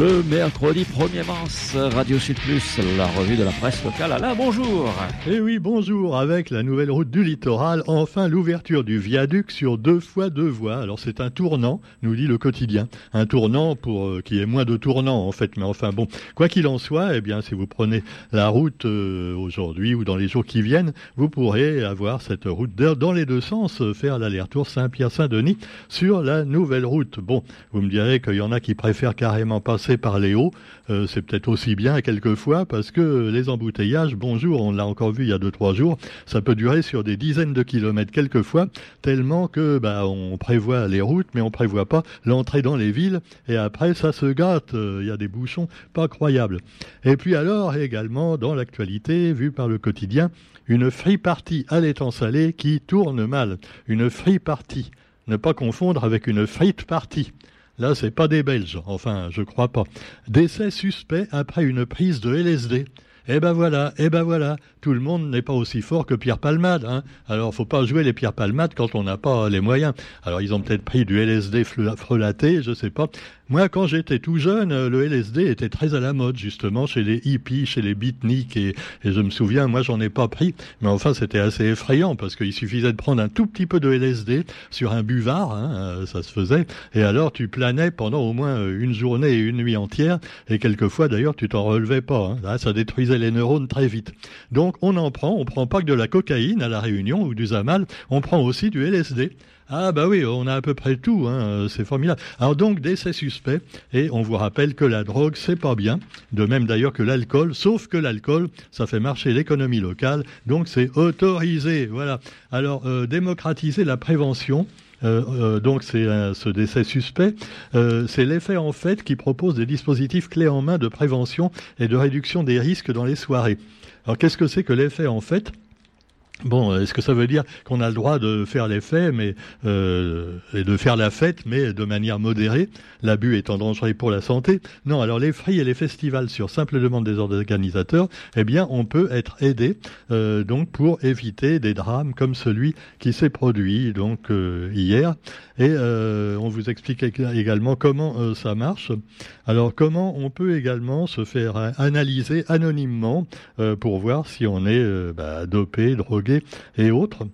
Le mercredi 1er mars, Radio Sud Plus, la revue de la presse locale. Alain, bonjour. Eh oui, bonjour. Avec la nouvelle route du littoral, enfin l'ouverture du viaduc sur deux fois deux voies. Alors c'est un tournant, nous dit le quotidien. Un tournant pour euh, qui est moins de tournant en fait. Mais enfin bon, quoi qu'il en soit, eh bien si vous prenez la route euh, aujourd'hui ou dans les jours qui viennent, vous pourrez avoir cette route dans les deux sens, euh, faire l'aller-retour Saint-Pierre-Saint-Denis sur la nouvelle route. Bon, vous me direz qu'il y en a qui préfèrent carrément passer par les hauts, euh, c'est peut-être aussi bien quelquefois parce que les embouteillages, bonjour, on l'a encore vu il y a deux trois jours, ça peut durer sur des dizaines de kilomètres quelquefois, tellement que bah, on prévoit les routes, mais on prévoit pas l'entrée dans les villes, et après ça se gâte, euh, il y a des bouchons pas croyables. Et puis alors également dans l'actualité, vue par le quotidien, une free party à l'étang salé qui tourne mal, une free party. Ne pas confondre avec une frite party. Là, c'est pas des Belges, enfin, je crois pas. Décès suspect après une prise de LSD. Eh ben voilà, eh ben voilà, tout le monde n'est pas aussi fort que Pierre Palmade. Hein. Alors, faut pas jouer les Pierre Palmade quand on n'a pas les moyens. Alors, ils ont peut-être pris du LSD frelaté, je sais pas. Moi, quand j'étais tout jeune, le LSD était très à la mode, justement, chez les hippies, chez les beatniks, et, et je me souviens, moi, j'en ai pas pris, mais enfin, c'était assez effrayant, parce qu'il suffisait de prendre un tout petit peu de LSD sur un buvard, hein, euh, ça se faisait, et alors tu planais pendant au moins euh, une journée et une nuit entière, et quelquefois, d'ailleurs, tu t'en relevais pas. Hein. ça détruisait les neurones très vite. Donc, on en prend, on prend pas que de la cocaïne à la Réunion ou du Zamal, on prend aussi du LSD. Ah bah oui, on a à peu près tout, hein, c'est formidable. Alors donc décès suspect, et on vous rappelle que la drogue c'est pas bien, de même d'ailleurs que l'alcool, sauf que l'alcool ça fait marcher l'économie locale, donc c'est autorisé. Voilà. Alors euh, démocratiser la prévention. Euh, euh, donc c'est ce décès suspect, c'est l'effet en fait qui propose des dispositifs clés en main de prévention et de réduction des risques dans les soirées. Alors qu'est-ce que c'est que l'effet en fait? Bon, est-ce que ça veut dire qu'on a le droit de faire les faits, mais euh, et de faire la fête, mais de manière modérée, l'abus étant dangereux pour la santé? Non. Alors les fris et les festivals, sur simple demande des organisateurs, eh bien, on peut être aidé euh, donc pour éviter des drames comme celui qui s'est produit donc euh, hier. Et on vous explique également comment ça marche. Alors comment on peut également se faire analyser anonymement pour voir si on est bah, dopé, drogué et autres.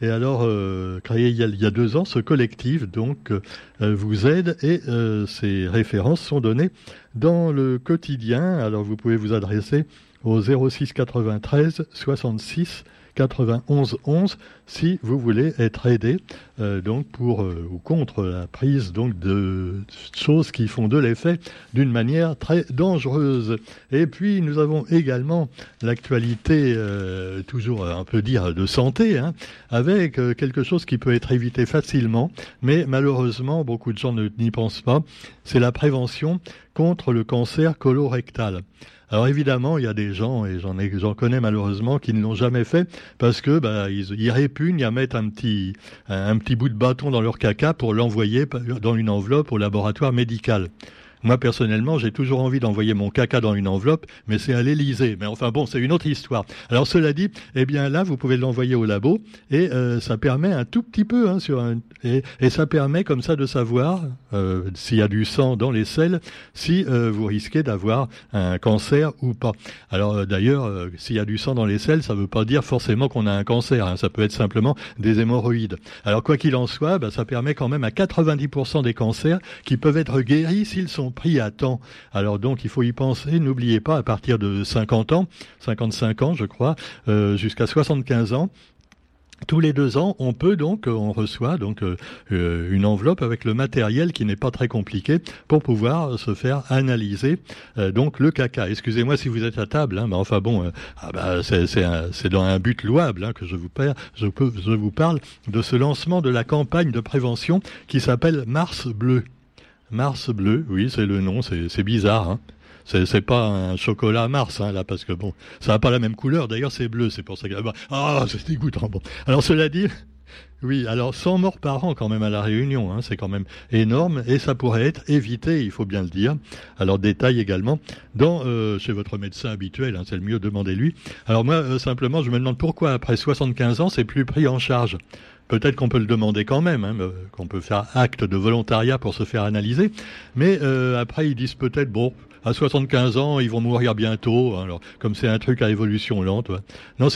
Et alors, euh, créé il y, a, deux ans, ce collectif donc euh, vous aide et euh, ces références sont données dans le quotidien. Alors, vous pouvez vous adresser au 06 93 66 91 11 si vous voulez être aidé euh, donc pour euh, ou contre la prise donc de choses qui font de l'effet d'une manière très dangereuse. Et puis nous avons également l'actualité euh, toujours un peu dire de santé hein, avec quelque chose qui peut être évité facilement, mais malheureusement beaucoup de gens n'y pensent pas. C'est la prévention contre le cancer colorectal. Alors évidemment, il y a des gens, et j'en ai, j'en connais malheureusement, qui ne l'ont jamais fait parce que bah, ils, ils répugnent à mettre un petit, un petit bout de bâton dans leur caca pour l'envoyer dans une enveloppe au laboratoire médical. Moi, personnellement, j'ai toujours envie d'envoyer mon caca dans une enveloppe, mais c'est à l'Élysée. Mais enfin bon, c'est une autre histoire. Alors cela dit, eh bien là, vous pouvez l'envoyer au labo et euh, ça permet un tout petit peu hein, sur un et, ça permet comme ça de savoir euh, s'il y a du sang dans les selles, si euh, vous risquez d'avoir un cancer ou pas. Alors d'ailleurs, s'il y a du sang dans les selles, ça ne veut pas dire forcément qu'on a un cancer. Hein, ça peut être simplement des hémorroïdes. Alors quoi qu'il en soit, bah, ça permet quand même à 90% des cancers qui peuvent être guéris s'ils sont pris à temps. Alors donc il faut y penser. N'oubliez pas à partir de 50 ans, 55 ans je crois, jusqu'à 75 ans, tous les deux ans, on peut donc, euh, on reçoit donc euh, euh, une enveloppe avec le matériel qui n'est pas très compliqué pour pouvoir se faire analyser donc le caca. Excusez-moi si vous êtes à table, hein, mais enfin bon, ah bah, c'est dans un but louable hein, que je vous, je vous parle de ce lancement de la campagne de prévention qui s'appelle Mars Bleu. Mars Bleu, oui, c'est le nom, c'est bizarre. Hein. C'est pas un chocolat Mars, hein, là, parce que bon, ça n'a pas la même couleur. D'ailleurs, c'est bleu, c'est pour ça que. Ah, c'est dégoûtant. Bon. Alors, cela dit. Oui, alors 100 morts par an quand même à la Réunion, hein, c'est quand même énorme et ça pourrait être évité, il faut bien le dire. Alors détail également dans euh, chez votre médecin habituel, hein, c'est le mieux demandez-lui. Alors moi euh, simplement je me demande pourquoi après 75 ans c'est plus pris en charge. peut-être qu'on peut le demander quand même, hein, qu'on peut faire acte de volontariat pour se faire analyser. Mais euh, après, ils disent peut-être, bon, à 75 ans, ils vont mourir bientôt. Alors, comme c'est un truc à évolution lente. Ouais. Non,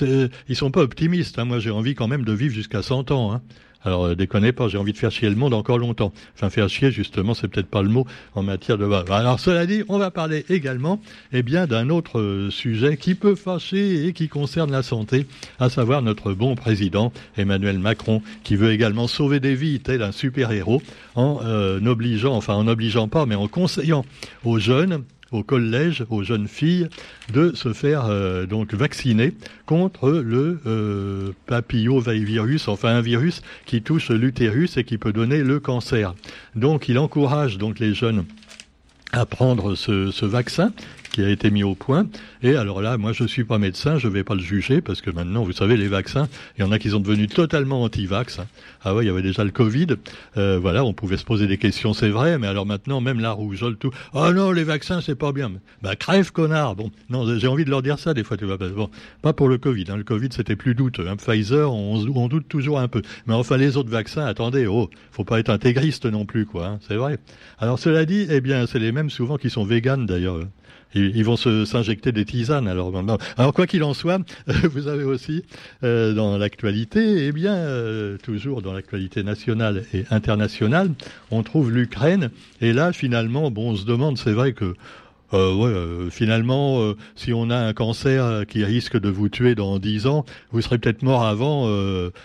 ils sont pas optimistes. Hein. Moi, j'ai envie quand même de vivre jusqu'à 100 ans. Hein. Alors euh, déconnez pas, j'ai envie de faire chier le monde encore longtemps. Enfin faire chier justement, c'est peut-être pas le mot en matière de. Alors cela dit, on va parler également, eh bien, d'un autre euh, sujet qui peut fâcher et qui concerne la santé, à savoir notre bon président Emmanuel Macron, qui veut également sauver des vies tel un super héros en euh, obligeant, enfin en obligeant pas, mais en conseillant aux jeunes au collège aux jeunes filles de se faire euh, donc vacciner contre le euh, papillovirus, enfin un virus qui touche l'utérus et qui peut donner le cancer. Donc il encourage donc les jeunes à prendre ce, ce vaccin qui a été mis au point. Et alors là, moi, je suis pas médecin, je vais pas le juger parce que maintenant, vous savez, les vaccins, il y en a qui sont devenus totalement anti-vax. Hein. Ah ouais, il y avait déjà le Covid. Euh, voilà, on pouvait se poser des questions, c'est vrai, mais alors maintenant, même la rougeole, tout. Oh non, les vaccins, c'est pas bien. Bah crève, connard. Bon, non, j'ai envie de leur dire ça des fois, tu vois. Bon, pas pour le Covid. Hein. Le Covid, c'était plus douteux. Hein. Pfizer, on, on, doute toujours un peu. Mais enfin, les autres vaccins, attendez, oh, faut pas être intégriste non plus, quoi. Hein. C'est vrai. Alors cela dit, eh bien, c'est les mêmes souvent qui sont véganes d'ailleurs. Ils, vont s'injecter des tisanes. Alors, alors quoi qu'il en soit, vous avez aussi euh, dans l'actualité, eh bien, euh, toujours dans l'actualité nationale et internationale, on trouve l'Ukraine. Et là, finalement, bon, on se demande, c'est vrai que euh, ouais, euh, finalement, euh, si on a un cancer qui risque de vous tuer dans 10 ans, vous serez peut-être mort avant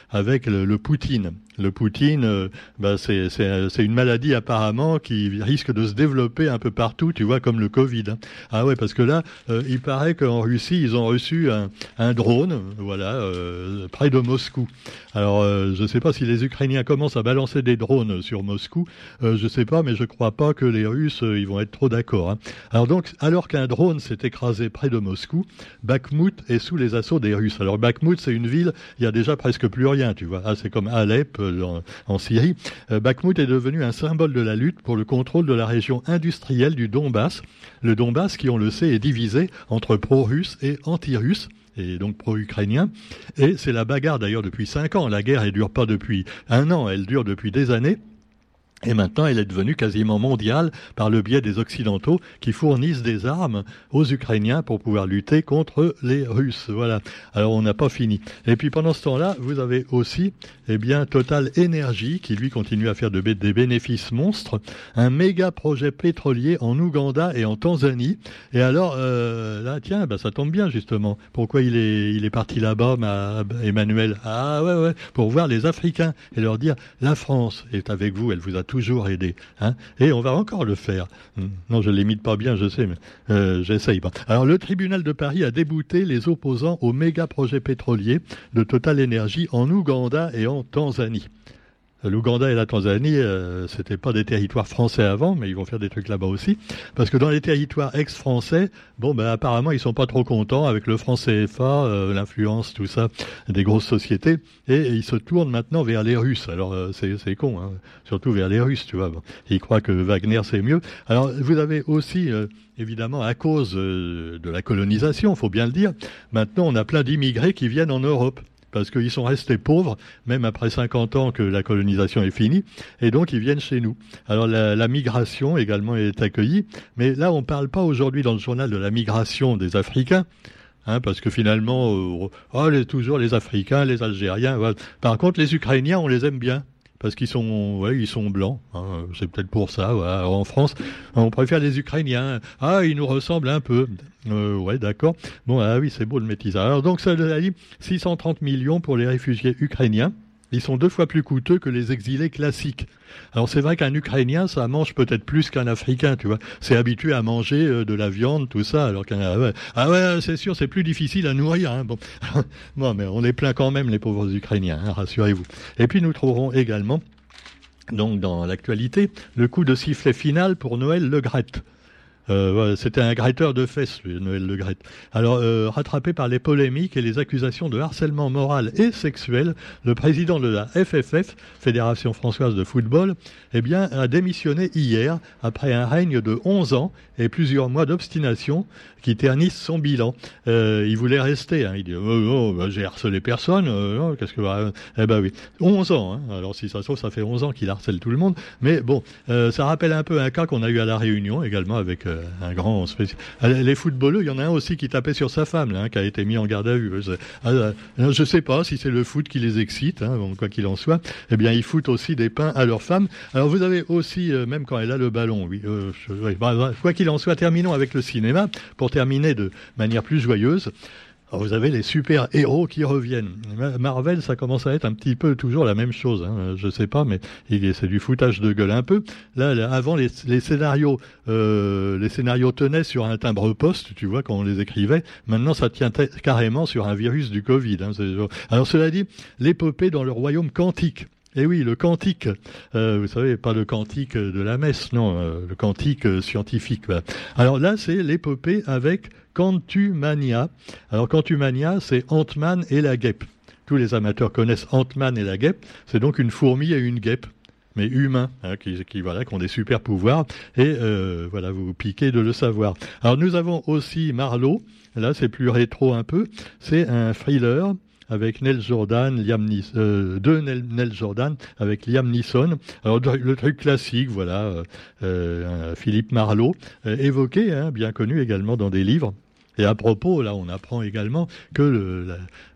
avec le, le Poutine le Poutine, euh, bah c'est une maladie apparemment qui risque de se développer un peu partout, tu vois, comme le Covid. Hein. Ah ouais, parce que là, euh, il paraît qu'en Russie, ils ont reçu un, drone, voilà, euh, près de Moscou. Alors, je ne sais pas si les Ukrainiens commencent à balancer des drones sur Moscou, je ne sais pas, mais je ne crois pas que les Russes, ils vont être trop d'accord. Hein. Alors donc, alors qu'un drone s'est écrasé près de Moscou, Bakhmut est sous les assauts des Russes. Alors Bakhmut, c'est une ville, il y a déjà presque plus rien, tu vois. Ah, c'est comme Alep, en, Syrie, euh, Bakhmut est devenu un symbole de la lutte pour le contrôle de la région industrielle du Donbass. Le Donbass, qui on le sait, est divisé entre pro-russes et anti-russes et donc pro-ukrainien. Et c'est la bagarre d'ailleurs depuis cinq ans. La guerre, elle dure pas depuis un an, elle dure depuis des années. Et maintenant, elle est devenue quasiment mondiale par le biais des Occidentaux qui fournissent des armes aux Ukrainiens pour pouvoir lutter contre les Russes. Voilà. Alors, on n'a pas fini. Et puis, pendant ce temps-là, vous avez aussi, eh bien, Total Energy qui, lui, continue à faire de, des bénéfices monstres. Un méga projet pétrolier en Ouganda et en Tanzanie. Et alors, euh, là, tiens, bah, ça tombe bien, justement. Pourquoi il est, il est parti là-bas, Emmanuel? Ah, ouais, ouais. Pour voir les Africains et leur dire, la France est avec vous, elle vous a toujours aidé. Hein et on va encore le faire. Hmm. Non, je l'imite pas bien, je sais, mais euh, j'essaye pas. Alors, le tribunal de Paris a débouté les opposants au méga projet pétrolier de Total Energy en Ouganda et en Tanzanie. L'Ouganda et la Tanzanie, euh, c'était pas des territoires français avant, mais ils vont faire des trucs là-bas aussi, parce que dans les territoires ex-français, bon ben apparemment ils sont pas trop contents avec le franc CFA, euh, l'influence, tout ça, des grosses sociétés, et, ils se tournent maintenant vers les Russes. Alors euh, c'est con, hein, surtout vers les Russes, tu vois. Ils croient que Wagner c'est mieux. Alors vous avez aussi euh, évidemment à cause de la colonisation, faut bien le dire. Maintenant on a plein d'immigrés qui viennent en Europe parce qu'ils sont restés pauvres, même après 50 ans que la colonisation est finie, et donc ils viennent chez nous. Alors la, migration également est accueillie, mais là on ne parle pas aujourd'hui dans le journal de la migration des Africains, hein, parce que finalement, euh, oh, toujours les Africains, les Algériens. Par contre, les Ukrainiens, on les aime bien parce qu'ils sont, ouais, ils sont blancs. Hein, c'est peut-être pour ça. En France, on préfère les Ukrainiens. Ah, ils nous ressemblent un peu. Euh, ouais, d'accord. Bon, ah oui, c'est beau le métissage. Alors donc, ça a dit 630 millions pour les réfugiés ukrainiens. Ils sont deux fois plus coûteux que les exilés classiques. Alors c'est vrai qu'un Ukrainien, ça mange peut-être plus qu'un Africain, tu vois. C'est habitué à manger euh, de la viande, tout ça, alors qu'un ah ouais, ah ouais c'est sûr, c'est plus difficile à nourrir. Hein. Bon. bon, mais on est plein quand même les pauvres Ukrainiens, hein, rassurez-vous. Et puis nous trouverons également, donc dans l'actualité, le coup de sifflet final pour Noël Le Grette. Euh, C'était un gratteur de fesses, Noël Le Gret. Alors, euh, rattrapé par les polémiques et les accusations de harcèlement moral et sexuel, le président de la FFF, Fédération françoise de football, eh bien, a démissionné hier après un règne de 11 ans et plusieurs mois d'obstination qui ternissent son bilan. Euh, il voulait rester. Hein. Il dit oh, oh bah, j'ai harcelé personne. Euh, qu'est-ce que bah, eh ben oui, 11 ans. Hein. Alors si ça se trouve, ça fait 11 ans qu'il harcèle tout le monde. Mais bon, euh, ça rappelle un peu un cas qu'on a eu à la Réunion également avec euh, un grand spécial. Euh, les footballeurs, il y en a un aussi qui tapait sur sa femme, hein, qui a été mis en garde à vue. Je sais pas si c'est le foot qui les excite, hein, quoi qu'il en soit. Eh bien, ils foutent aussi des pains à leurs femmes. Alors vous avez aussi, même quand elle a le ballon, oui. Je, bah, quoi qu'il en soit, terminons avec le cinéma pour terminer de manière plus joyeuse. Vous avez les super-héros qui reviennent. Marvel, ça commence à être un petit peu toujours la même chose. Hein. Je sais pas, mais c'est du foutage de gueule un peu. Là, avant, les, scénarios, euh, les scénarios tenaient sur un timbre poste, tu vois, quand on les écrivait. Maintenant, ça tient carrément sur un virus du Covid. Hein. Alors, cela dit, l'épopée dans le royaume quantique. Eh oui, le quantique. Euh, vous savez, pas le quantique de la messe, non, euh, le quantique euh, scientifique. Alors là, c'est l'épopée avec Quantumania. Alors Quantumania, c'est Ant-Man et la guêpe. Tous les amateurs connaissent Ant-Man et la guêpe. C'est donc une fourmi et une guêpe mais humains, hein, qui, voilà, qui ont des super pouvoirs. Et voilà, vous piquez de le savoir. Alors nous avons aussi Marlowe. Là, c'est plus rétro un peu. C'est un thriller avec Nell Jordan, Liam Neeson, euh, deux Nell, Jordan avec Liam Neeson. Alors le truc classique, voilà, euh, euh Philippe Marlowe, euh, évoqué, hein, bien connu également dans des livres. Et à propos, là, on apprend également que le,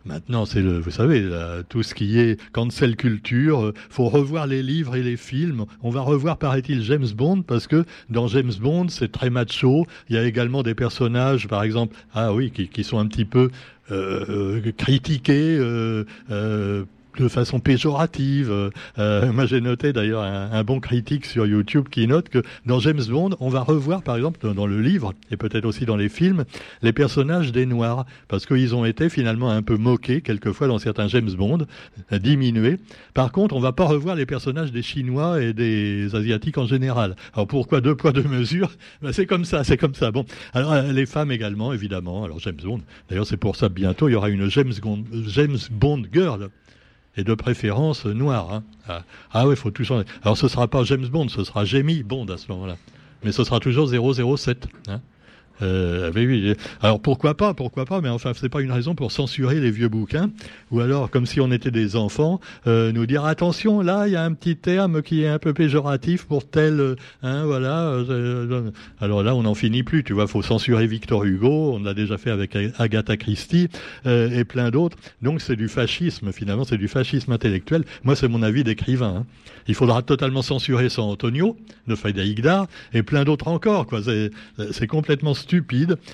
maintenant, c'est le, vous savez, tout ce qui est cancel culture. Euh, faut revoir les livres et les films. On va revoir, paraît-il, James Bond parce que dans James Bond, c'est très macho. Il y a également des personnages, par exemple, ah oui, qui, qui sont un petit peu euh, euh critiqués. Euh, euh de façon péjorative. Euh, moi, j'ai noté d'ailleurs un, bon critique sur YouTube qui note que dans James Bond, on va revoir, par exemple, dans le livre et peut-être aussi dans les films, les personnages des Noirs, parce qu'ils ont été finalement un peu moqués quelquefois dans certains James Bond, diminués. Par contre, on va pas revoir les personnages des Chinois et des Asiatiques en général. Alors pourquoi deux poids deux mesures? Ben, C'est comme ça, c'est comme ça. Bon, alors euh, les femmes également, évidemment. Alors James Bond. D'ailleurs, c'est pour ça bientôt il y aura une James Bond, James Bond girl et de préférence noir. Hein. Ah, ah oui, faut tout changer. Alors ce sera pas James Bond, ce sera Jamie Bond à ce moment-là. Mais ce sera toujours 007. Hein. Euh, oui. Alors pourquoi pas, pourquoi pas, mais enfin c'est pas une raison pour censurer les vieux bouquins, ou alors comme si on était des enfants, euh, nous dire attention, là il y a un petit terme qui est un peu péjoratif pour tel, euh, hein, voilà. Euh, alors là on n'en finit plus, tu vois, faut censurer Victor Hugo, on l'a déjà fait avec Agatha Christie et plein d'autres. Donc c'est du fascisme finalement, c'est du fascisme intellectuel. Moi c'est mon avis d'écrivain. Hein. Il faudra totalement censurer San Antonio de Igdar et plein d'autres encore. Quoi, c'est complètement stupide.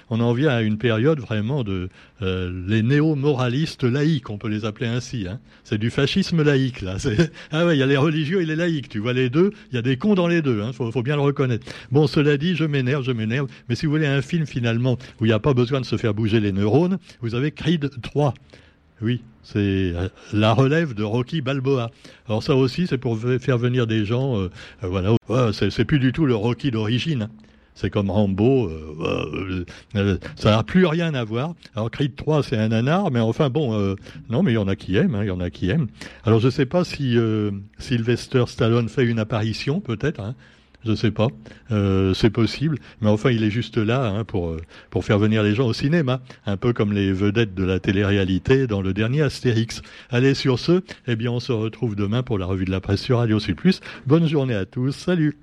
On en vient à une période vraiment de euh, les néo-moralistes laïcs, on peut les appeler ainsi. Hein. C'est du fascisme laïque là. Ah ouais, il y a les religieux et les laïcs. Tu vois les deux, il y a des cons dans les deux. Hein. Faut, bien le reconnaître. Bon, cela dit, je m'énerve, je m'énerve. Mais si vous voulez un film finalement où il n'y a pas besoin de se faire bouger les neurones, vous avez Creed 3. Oui, c'est euh, la relève de Rocky Balboa. Alors ça aussi, c'est pour faire venir des gens. Euh, voilà, c'est plus du tout le Rocky d'origine. C'est comme Rambo, euh, euh, ça n'a plus rien à voir. Alors Creed 3, c'est un nanar, mais enfin bon, euh, non, mais il y en a qui aiment, hein, il y en a qui aiment. Alors je ne sais pas si Sylvester Stallone fait une apparition, peut-être. Hein, je sais pas, c'est possible, mais enfin il est juste là hein, pour pour faire venir les gens au cinéma, un peu comme les vedettes de la télé-réalité dans le dernier Astérix. Allez sur ce, eh bien on se retrouve demain pour la revue de la presse sur Radio Sud. Bonne journée à tous, salut.